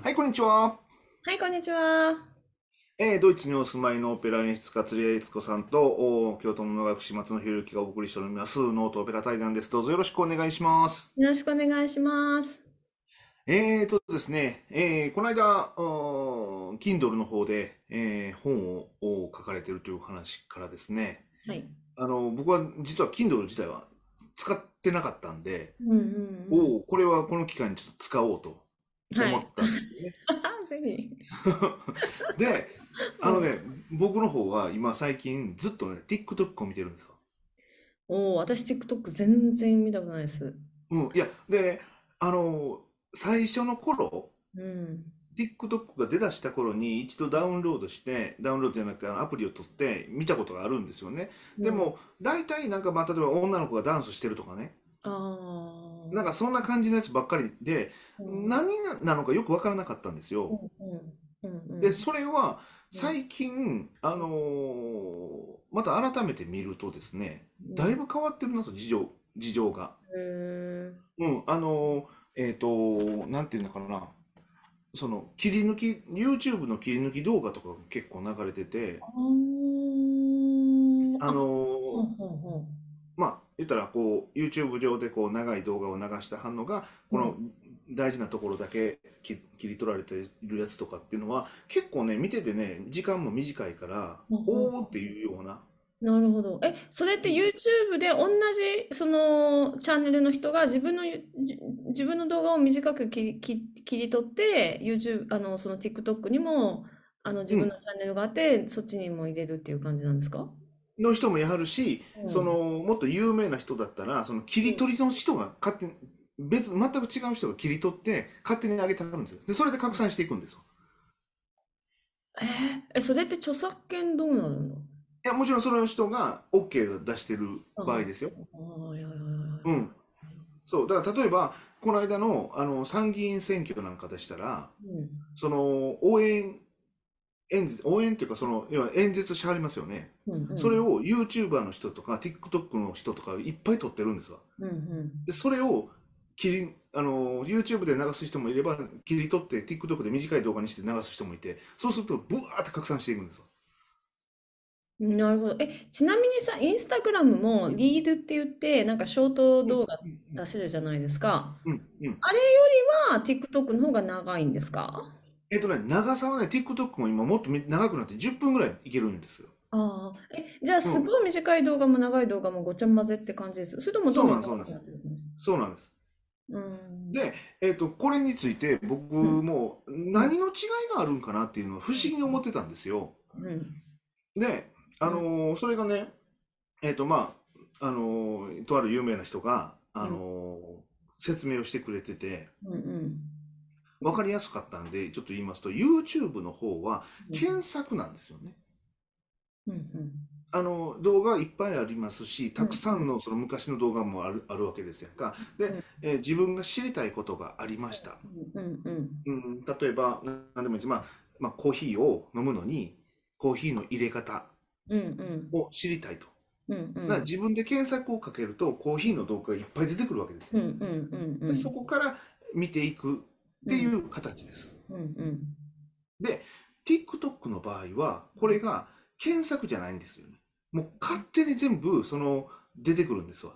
はい、こんにちは。はい、こんにちは。えー、ドイツにお住まいのオペラ演出家、釣り悦子さんと、お京都の能楽師松野博之がお送りしております、ノートオペラ対談です。どうぞよろしくお願いします。よろしくお願いします。えーとですね、えー、この間、Kindle の方で、えー、本を書かれているという話からですね、はい。あの、僕は実は Kindle 自体は使ってなかったんで、うんうんうん、おこれはこの機会にちょっと使おうと思ったんですね。ぜひ。で、あのね、僕の方は今最近ずっとね、TikTok を見てるんですよ。おお、私 TikTok 全然見たことないです。うん、いや、でね、あの、最初の頃、うん。TikTok が出だした頃に一度ダウンロードして、ダウンロードじゃなくてアプリを取って見たことがあるんですよね。でも、大体なんかまあ、例えば女の子がダンスしてるとかね、ああ。なんかそんな感じのやつばっかりで、何なのかよくわからなかったんですよ。で、それは最近、あのー、また改めて見るとですね、だいぶ変わってるなと、事情、事情が。うん、あのー、えっ、ー、と、なんていうのかな。その切り抜き YouTube の切り抜き動画とか結構流れててあのまあ言ったらこう YouTube 上でこう長い動画を流した反応がこの大事なところだけ切り取られているやつとかっていうのは結構ね見ててね時間も短いからおおっていうような。なるほど。え、それって YouTube で同じそのチャンネルの人が自分の自分の動画を短く切り切切り取って YouTube あのその TikTok にもあの自分のチャンネルがあって、そっちにも入れるっていう感じなんですか？の人もやはるし、うん、そのもっと有名な人だったらその切り取りの人が勝手に別全く違う人が切り取って勝手に上げてあるんですよ。でそれで拡散していくんですよ。えー、それって著作権どうなるの？いやもちろんその人が OK 出してる場合ですよ。うん。そう。だから例えばこの間のあの参議院選挙なんかでしたら、うん、その応援演説、応援っていうか、その、要は演説しはりますよね。うんうん、それを YouTuber の人とか、TikTok の人とかいっぱい撮ってるんですわ。うんうん、で、それを切り、あの、YouTube で流す人もいれば、切り取って TikTok で短い動画にして流す人もいて、そうすると、ブワーって拡散していくんですよ。なるほど。え、ちなみにさ、インスタグラムもリードって言って、なんかショート動画出せるじゃないですか。うんうん、あれよりは TikTok の方が長いんですか？えっとね、長さはね、TikTok も今もっと長くなって10分ぐらいいけるんですよ。ああ、え、じゃあすごい短い動画も長い動画もごちゃ混ぜって感じです。それともどそうなんです、そうなんです。そうなんです。うん。で、えっと、これについて僕も何の違いがあるんかなっていうのは不思議に思ってたんですよ。うん。で、あのーそれがね、えっと、まあ、あのーとある有名な人が、あのー説明をしてくれてて、うんうん。分かりやすかったんで、ちょっと言いますと、YouTube の方は検索なんですよね。うんうん、あの動画いっぱいありますし、たくさんのその昔の動画もあるあるわけですやんか。で、えー、自分が知りたいことがありました。うんうんうん、例えば、何でもいいです。まあ、まあ、コーヒーを飲むのに、コーヒーの入れ方を知りたいと。うんうん、自分で検索をかけるとコーヒーの動画がいっぱい出てくるわけですよ。そこから見ていくっていう形です。うんうん、で、TikTok の場合は、これが検索じゃないんですよね。もう勝手に全部、その、出てくるんですわ。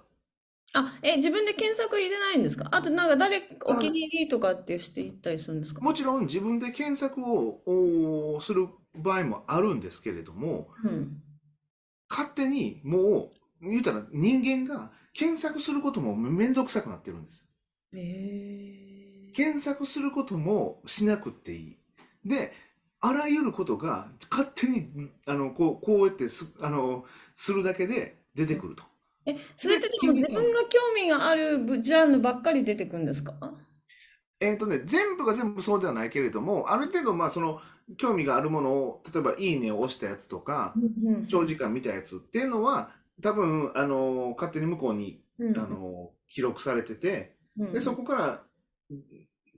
あ、え、自分で検索入れないんですか？あと、なんか誰、お気に入りとかってしていったりするんですか？もちろん自分で検索をする場合もあるんですけれども、うん、勝手にもう、言うたら人間が検索することもめんどくさくなってるんですよ。へー。検索することもしなくていい。で、あらゆることが勝手に、あの、こう、こうやってす、あの、するだけで出てくると。え、それってでも自分が興味があるジャンルばっかり出てくるんですか？えっとね、全部が全部そうではないけれども、ある程度、まあ、その、興味があるものを、例えば、いいねを押したやつとか、長時間見たやつっていうのは、多分、あの、勝手に向こうに、あの、記録されてて、で、そこから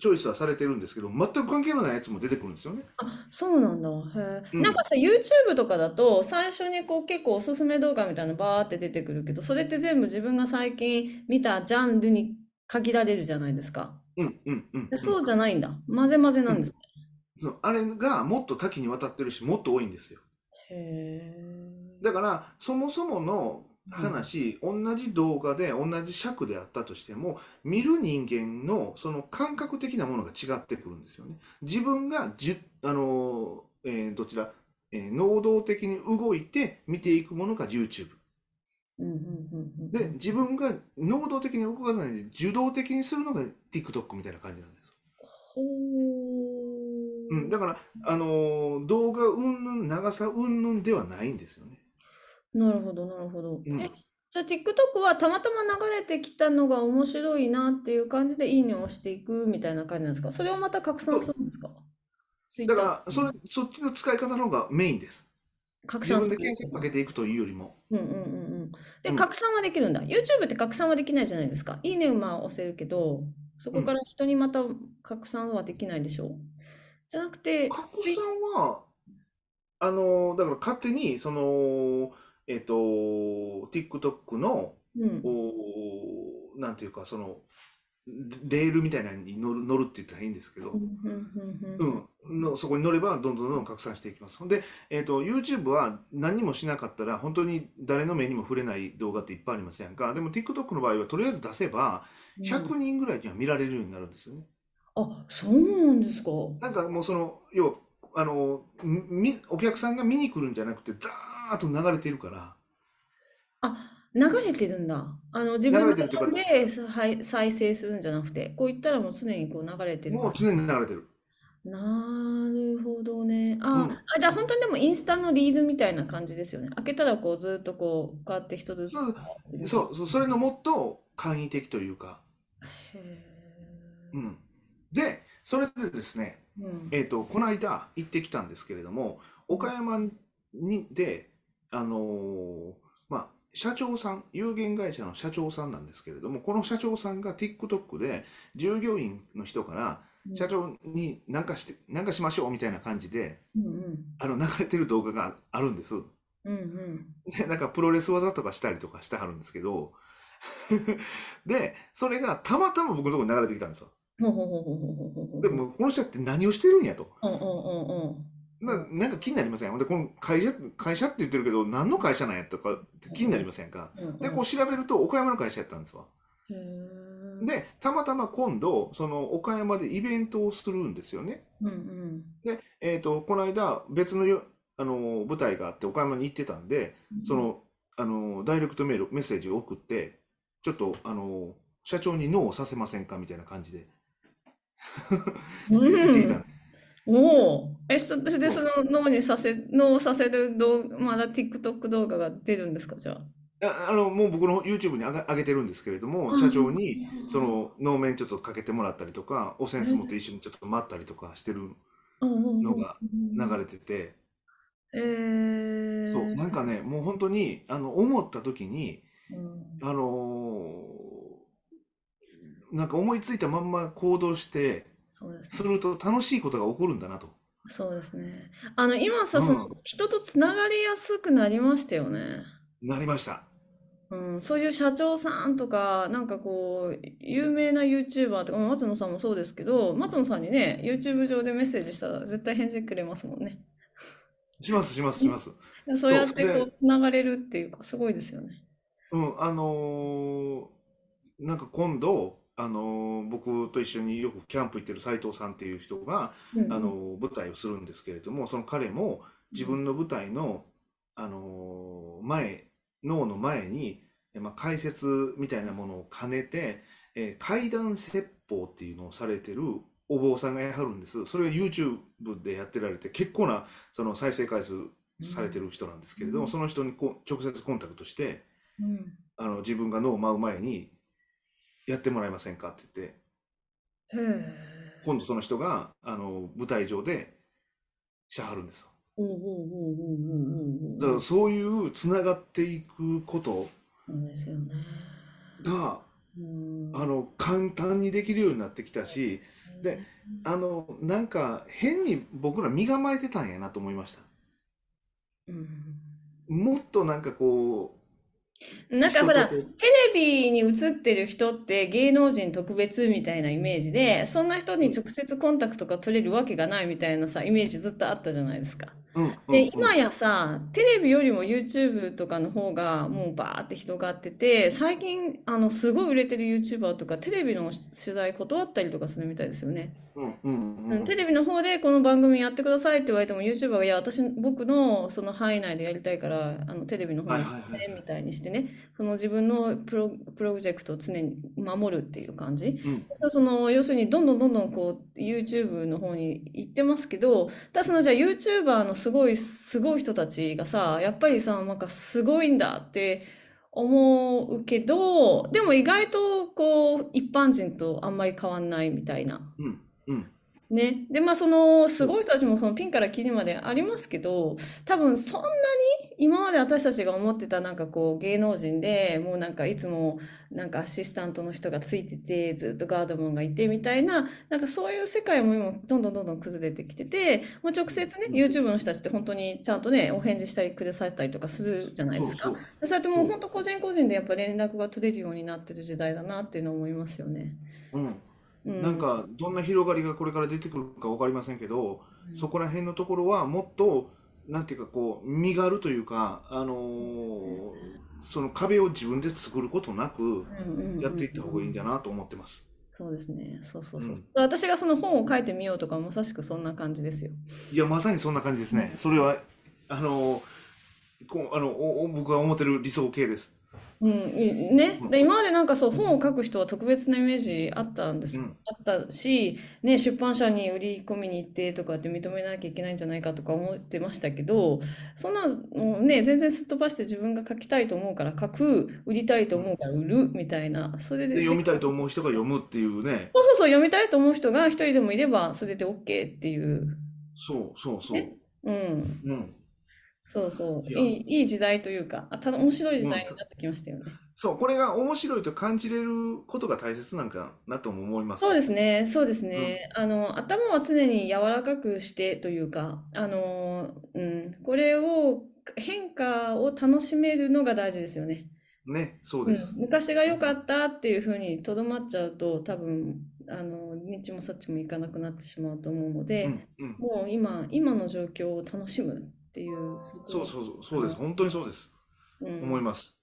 チョイスはされてるんですけど、全く関係のないやつも出てくるんですよね。あ、そうなんだ。へえ。うん、なんかさ、YouTube とかだと、最初にこう結構おすすめ動画みたいなのバーって出てくるけど、それって全部自分が最近見たジャンルに限られるじゃないですか。うんうんうんうん。そうじゃないんだ。混ぜ混ぜなんですね。そのあれがもっと多岐にわたってるし、もっと多いんですよ。へえ。だから、そもそものうん。話、同じ動画で同じ尺であったとしても、見る人間のその感覚的なものが違ってくるんですよね。自分がじゅ、あのー、えーどちら、えー能動的に動いて見ていくものが YouTube。うんうんうんうんうで、ん。自分が能動的に動かさないで受動的にするのが TikTok みたいな感じなんです。ほうん、だー。から、あのー動画云々、長さ云々ではないんですよね。なるほど、なるほど。うえ、ん。じゃあ TikTok はたまたま流れてきたのが面白いなっていう感じでいいねを押していくみたいな感じなんですか？それをまた拡散すそるんですか？う。だから、それ、そっちの使い方の方がメインです。拡自分で。検索かけていくというよりも。うんうんうんうん。で、うん。拡散はできるんだ。YouTube って拡散はできないじゃないですか。いいねまあ押せるけど、そこかうん。ら人にまた拡散はできないでしょ？じゃなくて、拡散は、あのーだから勝手に、その、えっと、TikTok の、うん。おーなんていうか、その、レールみたいなのに乗る、乗るって言ったらいいんですけど、うんうんうんうんうん、の、そこに乗れば、どんどんどんどん拡散していきます。ほんで、えっと、YouTube は何もしなかったら、本当に誰の目にも触れない動画っていっぱいありますやんか。でも、TikTok の場合は、とりあえず出せば、うん。100人ぐらいには見られるようになるんですよね。あ、そうなんですか。なんかもうその、要は、あの、み、お客さんが見に来るんじゃなくて、ザーッと流れてるから、あ、流れてるんだ。あの、自流分で再生するんじゃなくて、こう言ったらもう常にこう流れてる。もう常に流れてる。なるほどね。あ、うん。あ、じゃあ本当にでもインスタのリールみたいな感じですよね。開けたらこうずっとこう、こうやって一つずつそう、そう、それのもっと簡易的というか、へーうん。で、それでですね、うん。えっと、この間行ってきたんですけれども、岡山にで、あのー、まあ、社長さん、有限会社の社長さんなんですけれども、この社長さんが TikTok で従業員の人から、社長に何かして、何かしましょうみたいな感じで、うんうん、あの、流れてる動画があるんです。うんうん。で、なんかプロレス技とかしたりとかしてはるんですけど、で、それがたまたま僕のとこに流れてきたんですよ。でも、この人って何をしてるんやと。うんうんうんうん。な、なんか気になりません？で、この会社、会社って言ってるけど、何の会社なんやとかって気になりませんか？で、うんうんこう調べると、岡山の会社やったんですわ。で、たまたま今度、その岡山でイベントをするんですよね。うんうんで、えっと、この間、別のよ、あの、舞台があって、岡山に行ってたんで、その、あの、ダイレクトメール、メッセージを送って、ちょっと、あの、社長にノーをさせませんか？みたいな感じでうん 言ってきたんです。おお。え、そそれでそそうの脳にさせ、脳させる動画、まだ TikTok 動画が出るんですか、じゃあ。あ、あの、もう僕の YouTube に上が上げてるんですけれども、社長に、その、能面ちょっとかけてもらったりとか、お扇子持って一緒にちょっと待ったりとかしてるのが流れてて、えー、そう、なんかね、もう本当に、あの、思った時に、うん。あのーなんか思いついたまんま行動して、そうですね。すると楽しいことが起こるんだなと。そうですね。あの、今さ、うんその、人とつながりやすくなりましたよね。なりました。うん、そういう社長さんとか、なんかこう、有名な YouTuber とか、まあ松野さんもそうですけど、松野さんにね、YouTube 上でメッセージしたら絶対返事くれますもんね。します、します、します。そうやってこう、つながれるっていうか、すごいですよね。うん、あのーなんか今度、あのー僕と一緒によくキャンプ行ってる斉藤さんっていう人が、うんあのー舞台をするんですけれども、その彼も自分の舞台の、あのー前、脳の前に、えまあ、解説みたいなものを兼ねて、えー怪談説法っていうのをされてるお坊さんがやはるんです。それが YouTube でやってられて、結構なその再生回数されてる人なんですけれども、うんその人にこう直接コンタクトして、うん。あの自分が脳を舞う前にやってもらえませんかって言って。今度その人があの舞台上でしはるんですよ。だからそういうつながっていくことそうですよね。がうん。あの簡単にできるようになってきたし、であのなんか変に僕ら身構えてたんやなと思いました。うん。もっとなんかこなんかほら、テレビに映ってる人って芸能人特別みたいなイメージで、そんな人に直接コンタクトが取れるわけがないみたいなさ、イメージずっとあったじゃないですか。うんうんで、うん今やさ、テレビよりも YouTube とかの方がもうバーって広がってて、最近、あの、すごい売れてる YouTuber とか、テレビの取材断ったりとかするみたいですよね。うん。うん。ううんんテレビの方でこの番組やってくださいって言われても YouTuber がいや私僕のその範囲内でやりたいからあのテレビの方にみたいにしてねその自分のプロ、プロジェクトを常に守るっていう感じ。うん。その要するにどんどんどんどんこう YouTube の方に行ってますけどただそのじゃあ YouTuber のすごいすごい人たちがさやっぱりさなんかすごいんだって思うけどでも意外とこう一般人とあんまり変わんないみたいな。うんうん。ね。で、まあ、その、すごい人たちもそのピンからキリまでありますけど、多分そんなに今まで私たちが思ってたなんかこう芸能人でもうなんかいつもなんかアシスタントの人がついててずっとガードマンがいてみたいななんかそういう世界も今どんどんどんどん崩れてきててもう直接ね YouTube の人たちって本当にちゃんとねお返事したりくださったりとかするじゃないですか。そうやってもう本当個人個人でやっぱ連絡が取れるようになってる時代だなっていうのを思いますよね。うんうん、なんかどんな広がりがこれから出てくるか分かりませんけど、うんそこら辺のところはもっとなんていうかこう身軽というか、あのーその壁を自分で作ることなくやっていった方がいいんだなと思ってます。そうですね。そうそうそう。うん私がその本を書いてみようとかまさしくそんな感じですよ。いやまさにそんな感じですね。それはあのーこうあのおお僕が思ってる理想形です。うん、いね。で、今までなんかそう、本を書く人は特別なイメージあったんです。うんあったし、ね、出版社に売り込みに行ってとかって認めなきゃいけないんじゃないかとか思ってましたけど、そんなのね、全然すっ飛ばして自分が書きたいと思うから書く、売りたいと思うから売るみたいな、それで、で読みたいと思う人が読むっていうね。そうそうそう、読みたいと思う人が一人でもいれば、それで OK っていう。そうそうそう。ねうん。うん。そうそう。いやいい、いい時代というか、あ、ただ面白い時代になってきましたよね。そう、これが面白いと感じれることが大切なんかなとも思います。そうですね、そうですね。あの、頭は常に柔らかくしてというか、あの、うん、これを、変化を楽しめるのが大事ですよね。ね、そううんです。昔が良かったっていうふうにとどまっちゃうと、多分、あの、にっちもさっちもいかなくなってしまうと思うので、うんうん。もう今、今の状況を楽しむっていう、そうそうそう、そうです。本当にそうです。うん思います。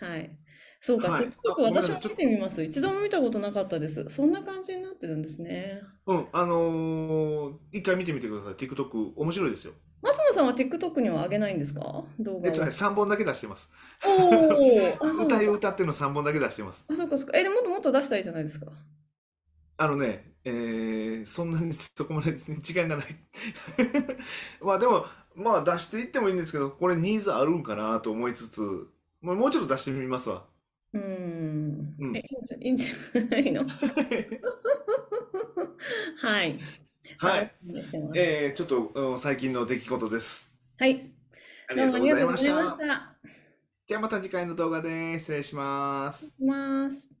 はい。そうか、はい TikTok 私も見てみます。一度も見たことなかったです。そんな感じになってるんですね。うん、あのー一回見てみてください。TikTok、面白いですよ。松野さんは TikTok には上げないんですか？動画を。えっとね、3本だけ出してます。おー、あ、そうなんだ歌い歌っての3本だけ出してます。あ、そうかそうか。え、でももっともっと出したいじゃないですか。あのね、えーそんなに そこまで時間がない。まあでも、まあ出していってもいいんですけど、これニーズあるんかなと思いつつ、まあ、もうちょっと出してみますわ。うーん。うんえ、いいんじゃ、ないの？はい。はい。えーちょっと、うん最近の出来事です。はい。ありがとうございました。じゃあまた次回の動画で失礼します。いきます。